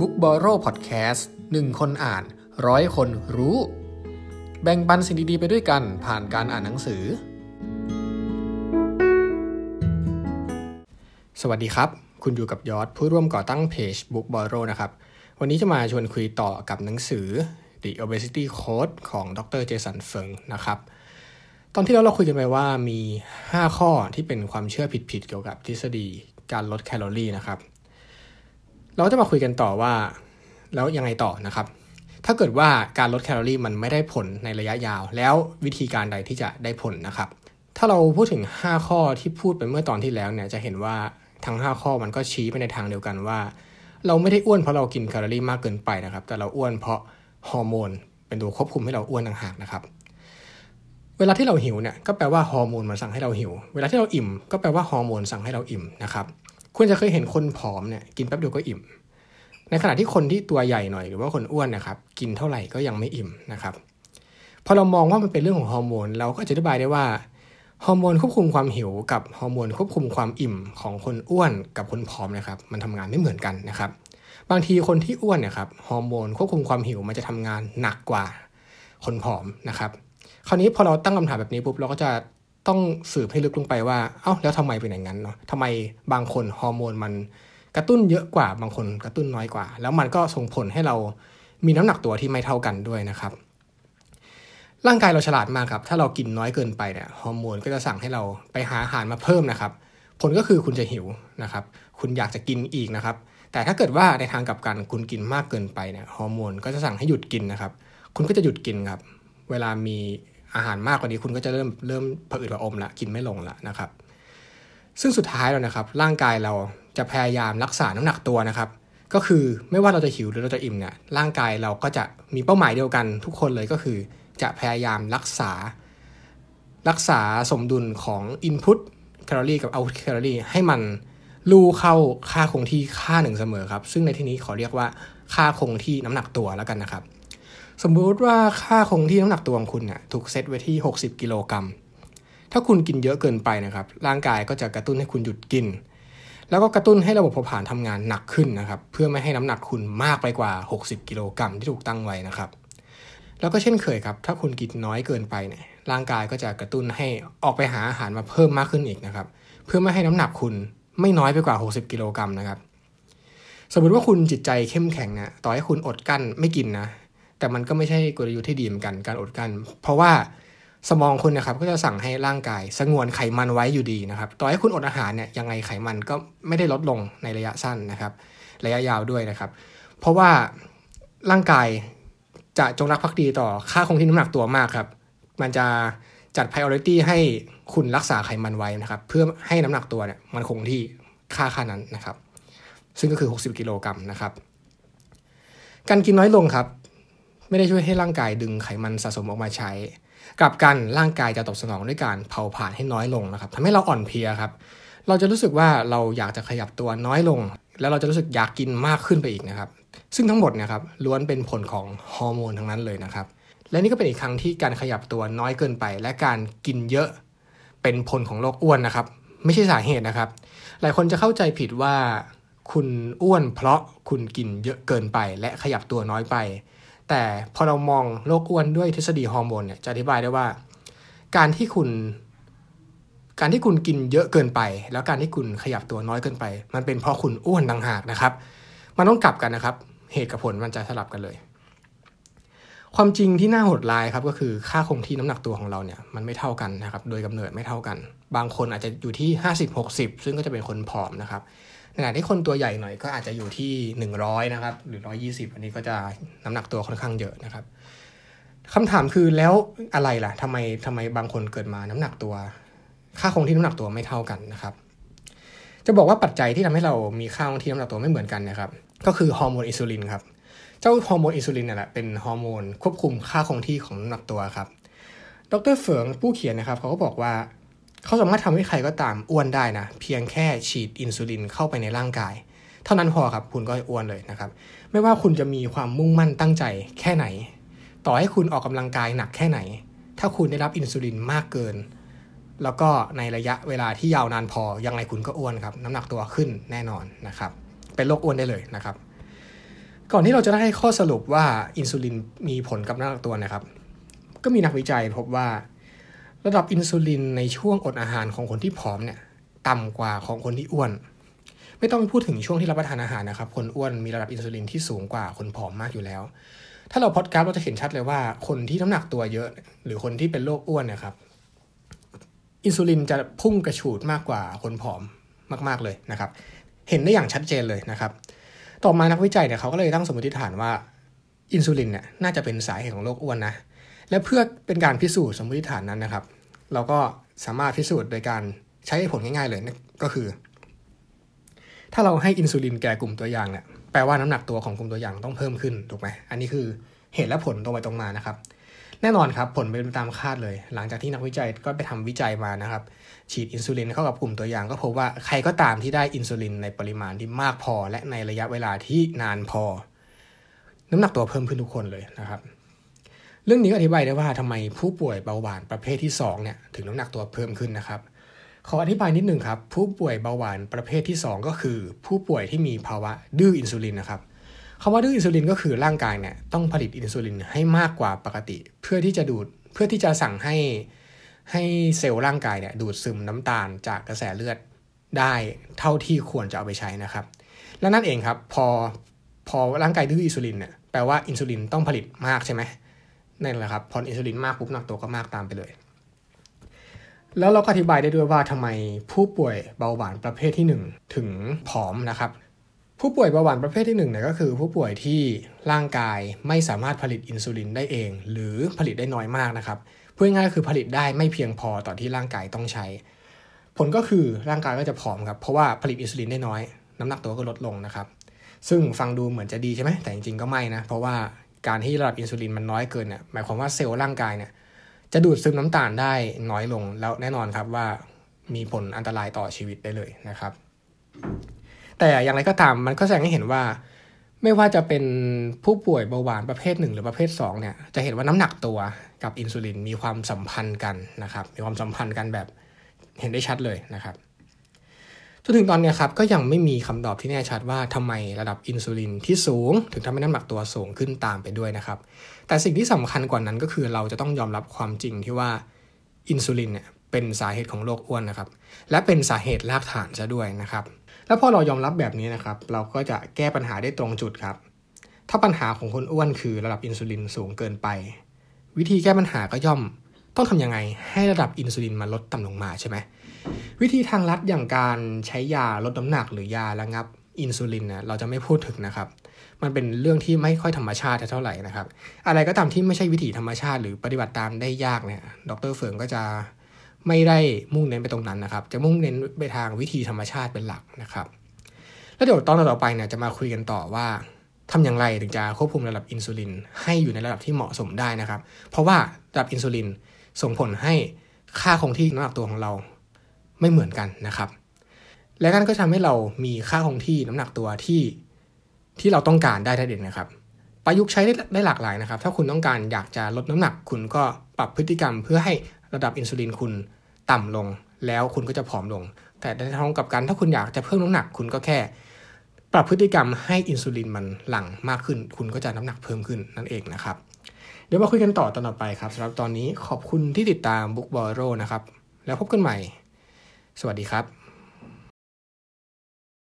Book b o r r o w Podcast หนึ่งคนอ่านร้อยคนรู้ แบ่งปันสิ่งดีๆไปด้วยกันผ่านการอ่านหนังสือ สวัสดีครับ คุณอยู่กับยอดผู้ร่วมก่อตั้งเพจ Book b o r r o w นะครับ วันนี้จะมาชวนคุยต่อกับหนังสือ The Obesity Code ของดรเจสันเฟิงนะครับตอนที่เราเราคุยกันไปว่ามี 5 ข้อที่เป็นความเชื่อผิดๆเกี่ยวกับทฤษฎีการลดแคลอรี่นะครับ เราจะมาคุยกันต่อว่า แล้วยังไงต่อนะครับ ถ้าเกิดว่าการลดแคลอรี่มันไม่ได้ผลในระยะยาว แล้ววิธีการใดที่จะได้ผลนะครับ ถ้าเราพูดถึง 5 ข้อที่พูดไปเมื่อตอนที่แล้วเนี่ยจะเห็นว่าทั้ง 5 ข้อมันก็ชี้ไปในทางเดียวกันว่า เราไม่ได้อ้วนเพราะเรากินแคลอรี่มากเกินไปนะครับ แต่เราอ้วนเพราะฮอร์โมนเป็นตัวควบคุมให้เราอ้วนต่างหากนะครับ เวลาที่เราหิวเนี่ยก็แปลว่าฮอร์โมนมันสั่งให้เราหิว เวลาที่เราอิ่ม ก็แปลว่าฮอร์โมนสั่งให้เราอิ่มนะครับ คุณจะเคยเห็นคนผอมเนี่ยกินแป๊บเดียวก็อิ่ม ในขณะที่คนที่ตัวใหญ่หน่อยหรือว่าคนอ้วนนะครับกินเท่าไหร่ก็ยังไม่อิ่มนะครับพอเรามองว่ามันเป็นเรื่องของฮอร์โมนเราก็จะอธิบายได้ว่าฮอร์โมนควบคุมความหิวกับฮอร์โมนควบคุมความอิ่มของคนอ้วนกับคนผอมนะครับ มันทำงานไม่เหมือนกันนะครับ บางทีคนที่อ้วนเนี่ยครับฮอร์โมนควบคุมความหิวมันจะทำงานหนักกว่าคนผอมนะครับ คราวนี้พอเราตั้งคำถามแบบนี้ปุ๊บเราก็จะ ต้องสืบให้ลึกลงไปว่า เอ้าแล้วทำไมเป็นอย่างนั้นเนาะทำไมบางคนฮอร์โมนมันกระตุ้นเยอะกว่าบางคนกระตุ้นน้อยกว่า แล้วมันก็ส่งผลให้เรามีน้ำหนักตัวที่ไม่เท่ากันด้วยนะครับ ร่างกายเราฉลาดมากครับ ถ้าเรากินน้อยเกินไปเนี่ยฮอร์โมนก็จะสั่งให้เราไปหาอาหารมาเพิ่มนะครับ ผลก็คือคุณจะหิวนะครับ คุณอยากจะกินอีกนะครับ แต่ถ้าเกิดว่าในทางกลับกันคุณกินมากเกินไปเนี่ยฮอร์โมนก็จะสั่งให้หยุดกินนะครับ คุณก็จะหยุดกินครับ เวลามี อาหารมากกว่านี้คุณก็จะเริ่มเริ่มผะอืดผะอมละกินไม่ลงละนะครับ ซึ่งสุดท้ายแล้วนะครับ ร่างกายเราจะพยายามรักษาน้ำหนักตัวนะครับ ก็คือไม่ว่าเราจะหิวหรือเราจะอิ่มเนี่ยร่างกายเราก็จะมีเป้าหมายเดียวกันทุกคนเลยก็คือ จะพยายามรักษา รักษาสมดุลของ Input แคลอรี่กับ Out แคลอรี่ให้มันลู่เข้าค่าคงที่ค่าหนึ่งเสมอครับ ซึ่งในที่นี้ขอเรียกว่าค่าคงที่น้ำหนักตัวแล้วกันนะครับ สมมุติว่าค่าคงที่น้ำหนักตัวของคุณเนี่ยถูกเซตไว้ที่ 60 กิโลกรัม ถ้าคุณกินเยอะเกินไปนะครับ ร่างกายก็จะกระตุ้นให้คุณหยุดกิน แล้วก็กระตุ้นให้ระบบเผาผลาญทำงานหนักขึ้นนะครับ เพื่อไม่ให้น้ำหนักคุณมากไปกว่า 60 กิโลกรัมที่ถูกตั้งไว้นะครับ แล้วก็เช่นเคยครับ ถ้าคุณกินน้อยเกินไปเนี่ย ร่างกายก็จะกระตุ้นให้ออกไปหาอาหารมาเพิ่มมากขึ้นอีกนะครับ เพื่อไม่ให้น้ำหนักคุณไม่น้อยไปกว่า 60 กิโลกรัมนะครับ สมมติว่าคุณจิตใจเข้มแข็งนะ ต่อให้คุณอดกั้นไม่กินนะ แต่มันก็ไม่ใช่กลยุทธ์ที่ดีเหมือนกันการอดกั้นเพราะว่าสมองคุณนะครับก็จะสั่งให้ร่างกาย สงวนไขมันไว้อยู่ดีนะครับ ต่อให้คุณอดอาหารเนี่ยยังไงไขมันก็ไม่ได้ลดลงในระยะสั้นนะครับ ระยะยาวด้วยนะครับ เพราะว่าร่างกายจะจงรักภักดีต่อค่าคงที่น้ำหนักตัวมากครับ มันจะจัด priority ให้คุณรักษาไขมันไว้นะครับ เพื่อให้น้ำหนักตัวเนี่ยมันคงที่ค่าค่านั้นนะครับ ซึ่งก็คือ 60 กิโลกรัมนะครับ การกินน้อยลงครับ ไม่ได้ช่วยให้ร่างกายดึงไขมันสะสมออกมาใช้ กลับกันร่างกายจะตอบสนองด้วยการเผาผลาญให้น้อยลงนะครับทำให้เราอ่อนเพลียครับ เราจะรู้สึกว่าเราอยากจะขยับตัวน้อยลง แล้วเราจะรู้สึกอยากกินมากขึ้นไปอีกนะครับ ซึ่งทั้งหมดเนี่ยครับล้วนเป็นผลของฮอร์โมนทั้งนั้นเลยนะครับ และนี่ก็เป็นอีกครั้งที่การขยับตัวน้อยเกินไป และการกินเยอะเป็นผลของโรคอ้วนนะครับ ไม่ใช่สาเหตุนะครับ หลายคนจะเข้าใจผิดว่าคุณอ้วนเพราะคุณกินเยอะเกินไป และขยับตัวน้อยไป แต่พอเรามองโรคอ้วนด้วยทฤษฎีฮอร์โมนเนี่ยจะอธิบายได้ว่า การที่คุณ การที่คุณกินเยอะเกินไป แล้วการที่คุณขยับตัวน้อยเกินไป มันเป็นเพราะคุณอ้วนต่างหากนะครับ มันต้องกลับกันนะครับ เหตุกับผลมันจะสลับกันเลย ความจริงที่น่าหดร้ายครับก็คือค่าคงที่น้ำหนักตัวของเราเนี่ยมันไม่เท่ากันนะครับ โดยกำเนิดไม่เท่ากัน บางคนอาจจะอยู่ที่ 50-60 ซึ่งก็จะเป็นคนผอมนะครับ ขณะที่คนตัวใหญ่หน่อยก็อาจจะอยู่ที่ 100 นะครับ หรือ 120 อันนี้ก็จะน้ำหนักตัวค่อนข้างเยอะนะครับคำถามคือแล้วอะไรล่ะทำไมทำไมบางคนเกิดมาน้ำหนักตัว ค่าคงที่น้ำหนักตัวไม่เท่ากันนะครับ จะบอกว่าปัจจัยที่ทำให้เรามีค่าคงที่น้ำหนักตัวไม่เหมือนกันนะครับ ก็คือฮอร์โมนอินซูลินครับเจ้าฮอร์โมนอินซูลินนี่แหละเป็นฮอร์โมนควบคุมค่าคงที่ของน้ำหนักตัวครับ ดรเฟิงผู้เขียนนะครับ เขาก็บอกว่า เขาสามารถทำให้ใครก็ตามอ้วนได้นะ เพียงแค่ฉีดอินซูลินเข้าไปในร่างกาย เท่านั้นพอครับคุณก็อ้วนเลยนะครับ ไม่ว่าคุณจะมีความมุ่งมั่นตั้งใจแค่ไหน ต่อให้คุณออกกำลังกายหนักแค่ไหน ถ้าคุณได้รับอินซูลินมากเกิน แล้วก็ในระยะเวลาที่ยาวนานพอยังไงคุณก็อ้วนครับ น้ำหนักตัวขึ้นแน่นอนนะครับ เป็นโรคอ้วนได้เลยนะครับ ก่อนที่เราจะได้ข้อสรุปว่าอินซูลินมีผลกับน้ำหนักตัวนะครับ ก็มีนักวิจัยพบว่า ระดับอินซูลินในช่วงอดอาหารของคนที่ผอมเนี่ยต่ำกว่าของคนที่อ้วน ไม่ต้องพูดถึงช่วงที่รับประทานอาหารนะครับ คนอ้วนมีระดับอินซูลินที่สูงกว่าคนผอมมากอยู่แล้ว ถ้าเราพอดกราฟเราจะเห็นชัดเลยว่า คนที่น้ำหนักตัวเยอะ หรือคนที่เป็นโรคอ้วนเนี่ยครับอินซูลินจะพุ่งกระฉูดมากกว่าคนผอมมาก ๆเลยนะครับ เห็นได้อย่างชัดเจนเลยนะครับ ต่อมานักวิจัยเนี่ยเขาก็เลยตั้งสมมติฐานว่าอินซูลินเนี่ยน่าจะเป็นสาเหตุของโรคอ้วนนะและเพื่อเป็นการพิสูจน์สมมติฐานนั้นนะครับ เราก็สามารถพิสูจน์โดยการใช้ผลง่ายๆเลยก็คือ ถ้าเราให้อินซูลินแก่กลุ่มตัวอย่างเนี่ยแปลว่าน้ำหนักตัวของกลุ่มตัวอย่างต้องเพิ่มขึ้นถูกไหมอันนี้คือเหตุและผลตรงไปตรงมานะครับ แน่นอนครับผลเป็นตามคาดเลย หลังจากที่นักวิจัยก็ไปทำวิจัยมานะครับ ฉีดอินซูลินเข้ากับกลุ่มตัวอย่าง ก็พบว่าใครก็ตามที่ได้อินซูลินในปริมาณที่มากพอ และในระยะเวลาที่นานพอ น้ำหนักตัวเพิ่มขึ้นทุกคนเลยนะครับ เรื่องนี้อธิบายได้ว่าทำไมผู้ป่วยเบาหวานประเภทที่2เนี่ยถึงน้ำหนักตัวเพิ่มขึ้นนะครับ ขออธิบายนิดนึงครับ ผู้ป่วยเบาหวานประเภทที่ 2 ก็คือ ผู้ป่วยที่มีภาวะดื้ออินซูลินนะครับคำว่าดื้ออินซูลินก็คือร่างกายเนี่ยต้องผลิตอินซูลินให้มากกว่าปกติ เพื่อที่จะดูดเพื่อที่จะสั่งให้ให้เซลล์ร่างกายเนี่ยดูดซึมน้ำตาลจากกระแสเลือดได้เท่าที่ควรจะเอาไปใช้นะครับ และนั่นเองครับพอพอร่างกายดื้ออินซูลินเนี่ยแปลว่าอินซูลินต้องผลิตมากใช่ไหม นั่นแหละครับพออินซูลินมากปุ๊บน้ำหนักตัวก็มากตามไปเลย แล้วเราก็อธิบายได้ด้วยว่าทำไมผู้ป่วยเบาหวานประเภทที่ 1 ถึงผอมนะครับ ผู้ป่วยเบาหวานประเภทที่1เนี่ยก็คือ ผู้ป่วยที่ร่างกายไม่สามารถผลิตอินซูลินได้เอง หรือผลิตได้น้อยมากนะครับพูดง่ายๆคือผลิตได้ไม่เพียงพอต่อที่ร่างกายต้องใช้ ผลก็คือร่างกายก็จะผอมครับเพราะว่าผลิตอินซูลินได้น้อย น้ำหนักตัวก็ลดลงนะครับซึ่งฟังดูเหมือนจะดีใช่ไหมแต่จริงๆก็ไม่นะ เพราะว่า การที่ระดับอินซูลินมันน้อยเกินเนี่ยหมายความว่าเซลล์ร่างกายเนี่ยจะดูดซึมน้ำตาลได้น้อยลงแล้วแน่นอนครับว่ามีผลอันตรายต่อชีวิตได้เลยนะครับ แต่อย่างไรก็ตามมันก็แสดงให้เห็นว่า ไม่ว่าจะเป็นผู้ป่วยเบาหวานประเภทหนึ่งหรือประเภท2เนี่ยจะเห็นว่าน้ำหนักตัวกับอินซูลินมีความสัมพันธ์กันนะครับ มีความสัมพันธ์กันแบบเห็นได้ชัดเลยนะครับ จนถึงตอนนี้ครับก็ยังไม่มีคำตอบที่แน่ชัดว่าทำไมระดับอินซูลินที่สูง ถึงทำให้น้ำหนักตัวสูงขึ้นตามไปด้วยนะครับ แต่สิ่งที่สำคัญกว่านั้นก็คือเราจะต้องยอมรับความจริงที่ว่าอินซูลินเนี่ยเป็นสาเหตุของโรคอ้วนนะครับ และเป็นสาเหตุรากฐานซะด้วยนะครับ แล้วพอเรายอมรับแบบนี้นะครับ เราก็จะแก้ปัญหาได้ตรงจุดครับ ถ้าปัญหาของคนอ้วนคือระดับอินซูลินสูงเกินไป วิธีแก้ปัญหาก็ย่อม ต้องทำยังไงให้ระดับอินซูลินมาลดต่ำลงมาใช่ไหมวิธีทางลัดอย่างการใช้ยาลดน้ำหนักหรือยาระงับอินซูลินนะเราจะไม่พูดถึงนะครับ มันเป็นเรื่องที่ไม่ค่อยธรรมชาติเท่าไหร่นะครับ อะไรก็ตามที่ไม่ใช่วิถีธรรมชาติ หรือปฏิบัติตามได้ยากเนี่ย ดรเฟิงก็จะไม่ได้มุ่งเน้นไปตรงนั้นนะครับ จะมุ่งเน้นไปทางวิธีธรรมชาติเป็นหลักนะครับ แล้วเดี๋ยวตอนต่อไปเนี่ยจะมาคุยกันต่อว่าทำอย่างไรถึงจะควบคุมระดับอินซูลินให้อยู่ในระดับที่เหมาะสมได้นะครับ เพราะว่าระดับอินซูลิน ส่งผลให้ค่าคงที่น้ำหนักตัวของเราไม่เหมือนกันนะครับ และนั่นก็ทำให้เรามีค่าคงที่น้ำหนักตัวที่ที่เราต้องการได้ทันเด่นนะครับ ประยุกต์ใช้ได้ได้หลากหลายนะครับ ถ้าคุณต้องการอยากจะลดน้ำหนัก คุณก็ปรับพฤติกรรมเพื่อให้ระดับอินซูลินคุณต่ำลง แล้วคุณก็จะผอมลง แต่ในทางกับกันถ้าคุณอยากจะเพิ่มน้ำหนักคุณก็แค่ ปรับพฤติกรรมให้อินซูลินมันหลั่งมากขึ้น คุณก็จะน้ำหนักเพิ่มขึ้นนั่นเองนะครับ เดี๋ยวมาคุยกันต่อตอนต่อไปครับสำหรับตอนนี้ขอบคุณที่ติดตามบุ๊กบอโรนะครับ แล้วพบกันใหม่ สวัสดีครับ